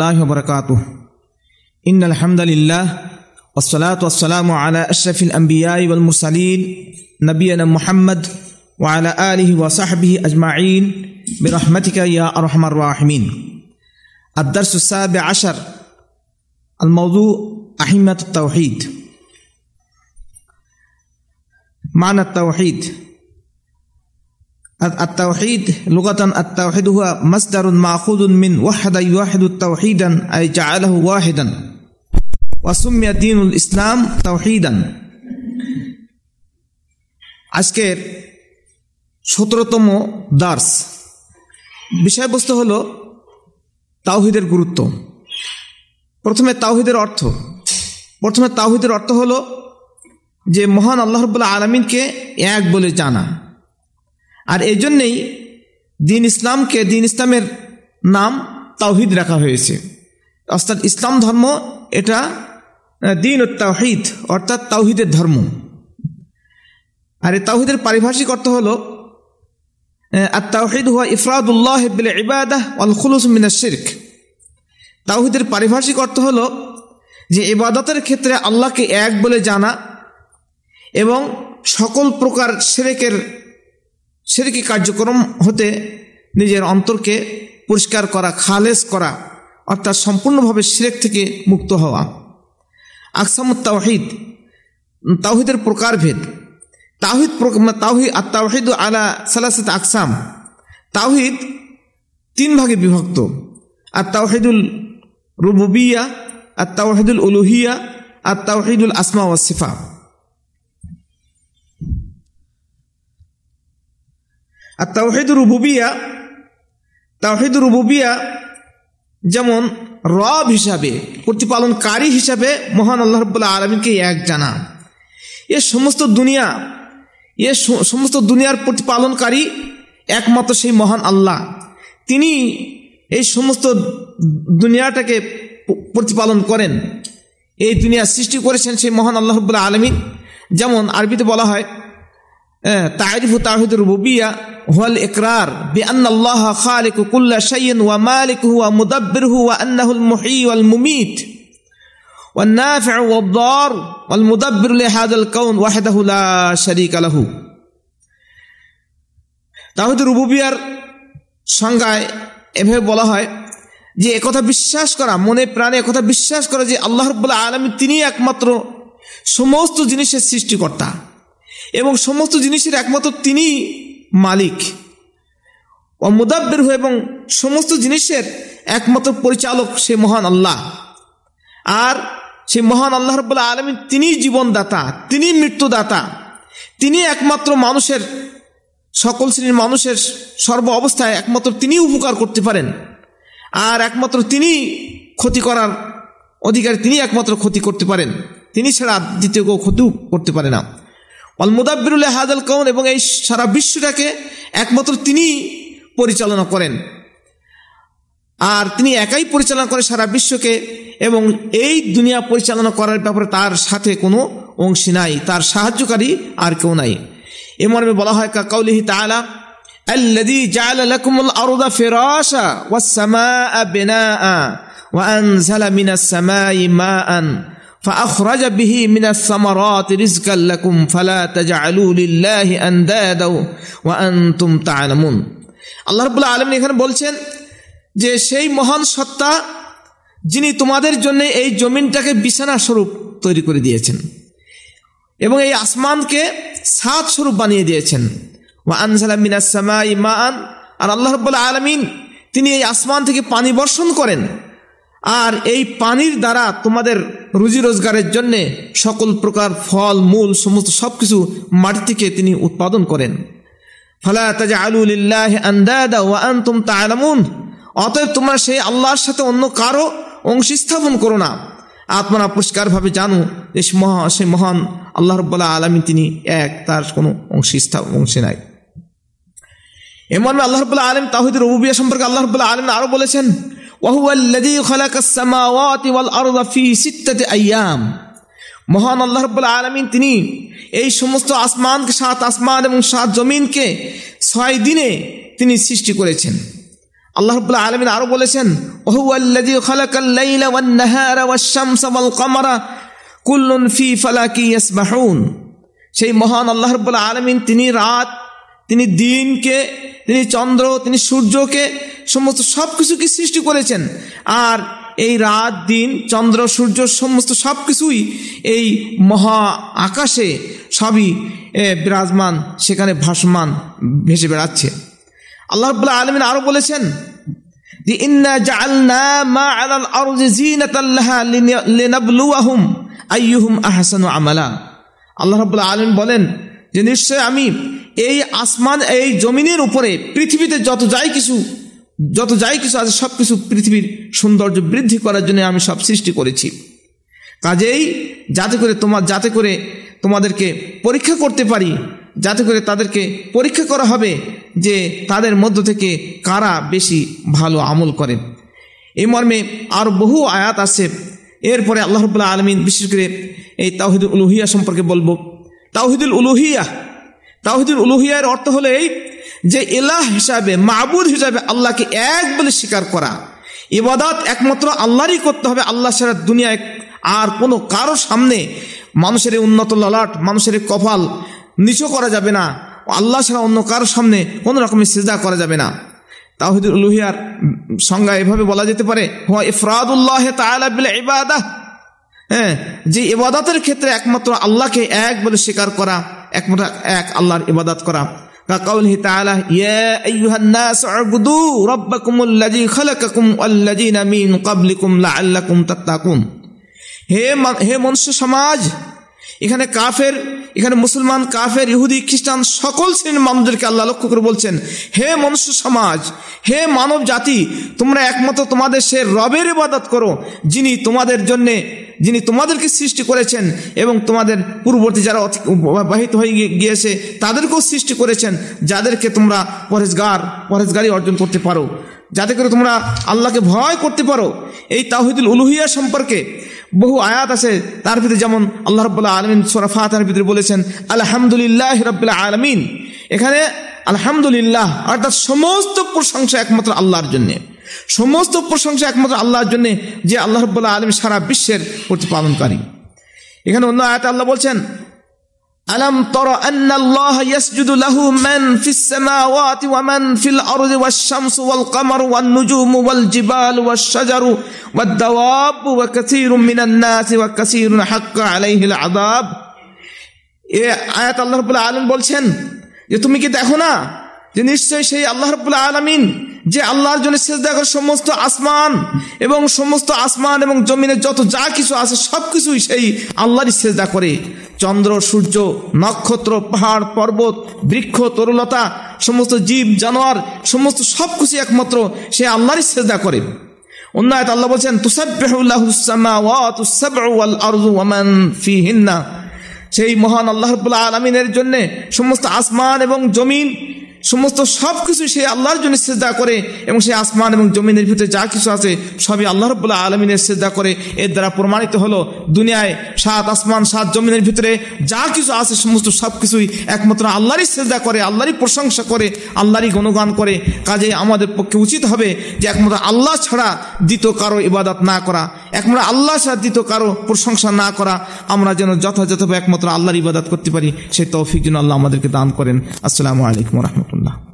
الله وبركاته. إن الحمد لله والصلاة والسلام على أشرف الأنبياء والمرسلين نبينا محمد وعلى آله وصحبه أجمعين. برحمتك يا أرحم الراحمين. الدرس السابع عشر. الموضوع أحمة التوحيد. معنى التوحيد. التوحيد لغة التوحيد هو مصدر مأخوذ من وحد يوحد توحيدا أي جعله واحدا وسمي دين الإسلام توحيدا আজকের সতেরোতম দার্স বিষয়বস্তু হল তাওহিদের গুরুত্ব প্রথমে তাওহিদের অর্থ প্রথমে তাওহিদের অর্থ হলো যে মহান আল্লাহ রবুল্লাহ আলমিনকে এক বলে জানা আর এই জন্যেই দিন ইসলামকে দিন ইসলামের নাম তাওহিদ রাখা হয়েছে। অর্থাৎ ইসলাম ধর্ম এটা দিন ও তাওহিদ, অর্থাৎ তাওহিদের ধর্ম। আর এই তাওহিদের পারিভাষিক অর্থ হল আর তাওহিদ হুয়া ইফরাদুল্লাহ ইবাদাহ অল খুলুস মিনা তাওহিদের পারিভাষিক অর্থ হল যে ইবাদতের ক্ষেত্রে আল্লাহকে এক বলে জানা এবং সকল প্রকার সেরেকের সেরেকি কার্যক্রম হতে নিজের অন্তরকে পরিষ্কার করা, খালেস করা, অর্থাৎ সম্পূর্ণভাবে সিরেক থেকে মুক্ত হওয়া। আকসামুত তাওহিদ তাওহিদের প্রকারভেদ। তাওহিদ তাওহিদ আর তাওহিদ আলা সালাসাত আকসাম। তাওহিদ তিন ভাগে বিভক্ত। আর তাওহিদুল রুবুবিয়া আর তাওহিদুল উলুহিয়া আর তাওহিদুল আসমা ওয়াসিফা আর তাওহিদ রুবুবিয়া তাওহিদ রুবুবিয়া যেমন রব হিসাবে, প্রতিপালনকারী হিসাবে মহান আল্লাহ রব্বুল্লাহ আলমীকে এক জানা। এ সমস্ত দুনিয়া, এ সমস্ত দুনিয়ার প্রতিপালনকারী একমাত্র সেই মহান আল্লাহ। তিনি এই সমস্ত দুনিয়াটাকে প্রতিপালন করেন। এই দুনিয়া সৃষ্টি করেছেন সেই মহান আল্লাহ রব্বুল্লাহ আলমী যেমন আরবিতে বলা হয় তারিফ তাহিদ রুবিয়া হুয়াল ইকরার بأن الله خالق كل شيء ومالكه ومدبره وأنه المحيي والمميت والنافع والضار والمدبر لهذا الكون وحده لا شريك له তাহিদ রুবুবিয়ার সংজ্ঞায় এভাবে বলা হয় যে একথা বিশ্বাস করা মনে প্রাণে একথা বিশ্বাস করা যে আল্লাহ রব্বুল্লাহ আলমী তিনি একমাত্র সমস্ত জিনিসের সৃষ্টিকর্তা এবং সমস্ত জিনিসের একমাত্র তিনি মালিক। ও মুদাব্বের এবং সমস্ত জিনিসের একমাত্র পরিচালক সে মহান আল্লাহ। আর সে মহান আল্লাহ রব্বুল্লাহ আলমী তিনি জীবনদাতা, তিনি মৃত্যুদাতা, তিনি একমাত্র মানুষের, সকল শ্রেণির মানুষের সর্ব অবস্থায় একমাত্র তিনি উপকার করতে পারেন। আর একমাত্র তিনি ক্ষতি করার অধিকার তিনি একমাত্র ক্ষতি করতে পারেন। তিনি ছাড়া দ্বিতীয় কেউ ক্ষতিও করতে পারে না। অল মুদাব্বিরুল হাদাল কৌন এবং এই সারা বিশ্বটাকে একমাত্র তিনি পরিচালনা করেন আর তিনি একাই পরিচালনা করেন সারা বিশ্বকে এবং এই দুনিয়া পরিচালনা করার ব্যাপারে তার সাথে কোনো অংশী নাই তার সাহায্যকারী আর কেউ নাই এ মর্মে বলা হয় কাউলিহি তাআলা الذي جعل لكم الأرض فراشا والسماء بناء وأنزل من السماء ماء فأخرج به من الثمرات رزقا لكم فلا تجعلوا لله أندادا وأنتم تعلمون আল্লাহ রবুল্লাহ আলম এখানে বলছেন যে সেই মহান সত্তা যিনি তোমাদের জন্য এই জমিনটাকে বিছানা স্বরূপ তৈরি করে দিয়েছেন এবং এই আসমানকে সাত স্বরূপ বানিয়ে দিয়েছেন ওয়া আনসালা মিনাসমা ইমান আর আল্লাহ রব্বুল্লাহ আলমিন তিনি এই আসমান থেকে পানি বর্ষণ করেন আর এই পানির দ্বারা তোমাদের রুজি রোজগারের জন্য সকল প্রকার ফল, মূল, সমস্ত সব কিছু মাটি থেকে তিনি উৎপাদন করেন। ফালা তাজা আলুলিল্লাহ আন্দাদা ওয়া আনতুম তাআলামুন। অতএব তোমরা সেই আল্লাহর সাথে অন্য কারও অংশী স্থাপন করো না। আত্মারা পরিষ্কারভাবে জানো যে মহা, সে মহান আল্লাহ রব্বাল্লাহ আলমী তিনি এক, তার কোনো অংশী স্থাপন অংশী নাই। এমন আল্লাহ রব্বাল্লাহ আলম তাহিদের রবুবিয়া সম্পর্কে আল্লাহ রব্বাল্লাহ আলম আরও বলেছেন আয়াম মহান আল্লাহ রব্লা আলমিন তিনি এই সমস্ত আসমানকে, সাত আসমান এবং সাত জমিনকে ছয় দিনে তিনি সৃষ্টি করেছেন। আল্লাহ আলমিন আরও বলেছেন ওহুয়াল্লাদি খালাকাল্লাইলা ওয়ান্নাহারা ওয়াশামসা ওয়াল কামারা কুল্লুন ফি ফালাকি ইয়াসবাহুন। সেই মহান আল্লাহ রব্লা আলমিন তিনি রাত তিনি দিনকে, তিনি চন্দ্র, তিনি সূর্যকে, সমস্ত সব কিছুকে সৃষ্টি করেছেন। আর এই রাত, দিন, চন্দ্র, সূর্য সমস্ত সব কিছুই এই মহা আকাশে সবই বিরাজমান, সেখানে ভাসমান, ভেসে বেড়াচ্ছে। আল্লাহ আলামিন আরও বলেছেন আমালা। আল্লাহ আলামিন বলেন যে, নিশ্চয় আমি এই আসমান, এই জমিনের উপরে পৃথিবীতে যত যাই কিছু, যত যাই কিছু আছে, সব কিছু পৃথিবীর সৌন্দর্য বৃদ্ধি করার জন্য আমি সব সৃষ্টি করেছি। কাজেই যাতে করে তোমার যাতে করে তোমাদেরকে পরীক্ষা করতে পারি, যাতে করে তাদেরকে পরীক্ষা করা হবে যে তাদের মধ্য থেকে কারা বেশি ভালো আমল করে। এই মর্মে আর বহু আয়াত আছে। এরপরে আল্লাহ রবুল্লাহ আলমিন বিশেষ করে এই তাওহিদুল উলুহিয়া সম্পর্কে বলব। তাওহিদুল উলুহিয়া তাওহিদুল উলুহিয়ার অর্থ হলো এই যে এলাহ হিসাবে, মাবুদ হিসাবে আল্লাহকে এক বলে স্বীকার করা। ইবাদত একমাত্র আল্লাহরই করতে হবে, আল্লাহ ছাড়া দুনিয়ায় আর কোনো কারও সামনে মানুষের উন্নত ললাট, মানুষের কপাল নিচু করা যাবে না, আল্লাহ ছাড়া অন্য কারও সামনে কোনো রকমের সেজা করা যাবে না। তাহিদুল উলুহিয়ার সংজ্ঞা এভাবে বলা যেতে পারে, হুয়া ইফরাদুল্লাহ তাআলা বিল ইবাদাহ। হ্যাঁ যে ইবাদতের ক্ষেত্রে একমাত্র আল্লাহকে এক বলে স্বীকার করা একমাত্র এক আল্লাহর ইবাদত করা। কাকাউলহি তাআলা, ইয়া আইয়ুহান নাস হে হে মনুষ্য সমাজ, এখানে কাফের, এখানে মুসলমান, কাফের, ইহুদি, খ্রিস্টান সকল শ্রেণির আল্লাহ লক্ষ্য করে বলছেন, হে মনুষ্য সমাজ, হে মানব জাতি, তোমরা একমাত্র তোমাদের সে রবের ইবাদত করো, যিনি তোমাদের জন্যে যিনি তোমাদেরকে সৃষ্টি করেছেন এবং তোমাদের পূর্ববর্তী যারা বাহিত হয়ে গিয়েছে, তাদেরকেও সৃষ্টি করেছেন যাদেরকে তোমরা পরেশগার পরেশগারি অর্জন করতে পারো। যাতে করে তোমরা আল্লাহকে ভয় করতে পারো। এই তাহিদুল উলুহিয়া সম্পর্কে বহু আয়াত আছে। তার ভিতরে যেমন আল্লাহ রব্বুল্লাহ আলমিন সোরাফাতার ভিতরে বলেছেন, আলহামদুলিল্লাহ রব্বুল্লাহ আলমিন। এখানে আলহামদুলিল্লাহ অর্থাৎ সমস্ত প্রশংসা একমাত্র আল্লাহর জন্যে। সমস্ত প্রশংসা একমাত্র আল্লাহর জন্য যে আল্লাহ রব্বুল্লাহ আলম সারা বিশ্বের প্রতিপালনকারী এখানে অন্য আয়াত আল্লাহ বলছেন, আলম তর আন্নাল্লাহ ইয়াসজুদু লাহু মান ফিস সামাওয়াতি ওয়া মান ফিল আরদি ওয়াস শামসু ওয়াল ওয়ান নুজুমু ওয়াল ওয়াস শাজারু ওয়াদ ওয়া কাসীরুম মিনান নাসি ওয়া কাসীরুন হাক্কা আলাইহিল আযাব। এ আয়াত আল্লাহ রাব্বুল আলামিন বলছেন যে, তুমি কি দেখো না যে নিশ্চয়ই সেই আল্লাহ রাব্বুল আলামিন যে আল্লাহর জন্য সেজদা করে সমস্ত আসমান এবং সমস্ত আসমান এবং জমিনের যত যা কিছু আছে সব কিছুই সেই আল্লাহরই সেজদা করে। চন্দ্র, সূর্য, নক্ষত্র, পাহাড়, পর্বত, বৃক্ষ, তরুলতা, সমস্ত জীব, জানোয়ার, সমস্ত সব কিছু একমাত্র সে আল্লাহরই সেজদা করে। অন্য আয়াত আল্লাহ বলছেন সেই মহান আল্লাহ আলমিনের জন্য সমস্ত আসমান এবং জমিন সমস্ত সব কিছু সে আল্লাহর জন্য সেজদা করে এবং সে আসমান এবং জমিনের ভিতরে যা কিছু আছে সবই আল্লাহ রব্বুল্লাহ আলমিনের সেজদা করে। এর দ্বারা প্রমাণিত হলো দুনিয়ায় সাত আসমান, সাত জমিনের ভিতরে যা কিছু আছে সমস্ত সব কিছুই একমাত্র আল্লাহরই সেজদা করে, আল্লাহরই প্রশংসা করে, আল্লাহরই গুণগান করে। কাজে আমাদের পক্ষে উচিত হবে যে একমাত্র আল্লাহ ছাড়া দ্বিতীয় কারও ইবাদত না করা, একমাত্র আল্লাহ ছাড়া দ্বিতীয় কারও প্রশংসা না করা। আমরা যেন যথাযথভাবে একমাত্র আল্লাহর ইবাদত করতে পারি, সেই তৌফিক যেন আল্লাহ আমাদেরকে দান করেন। আসসালামু আলাইকুম الله.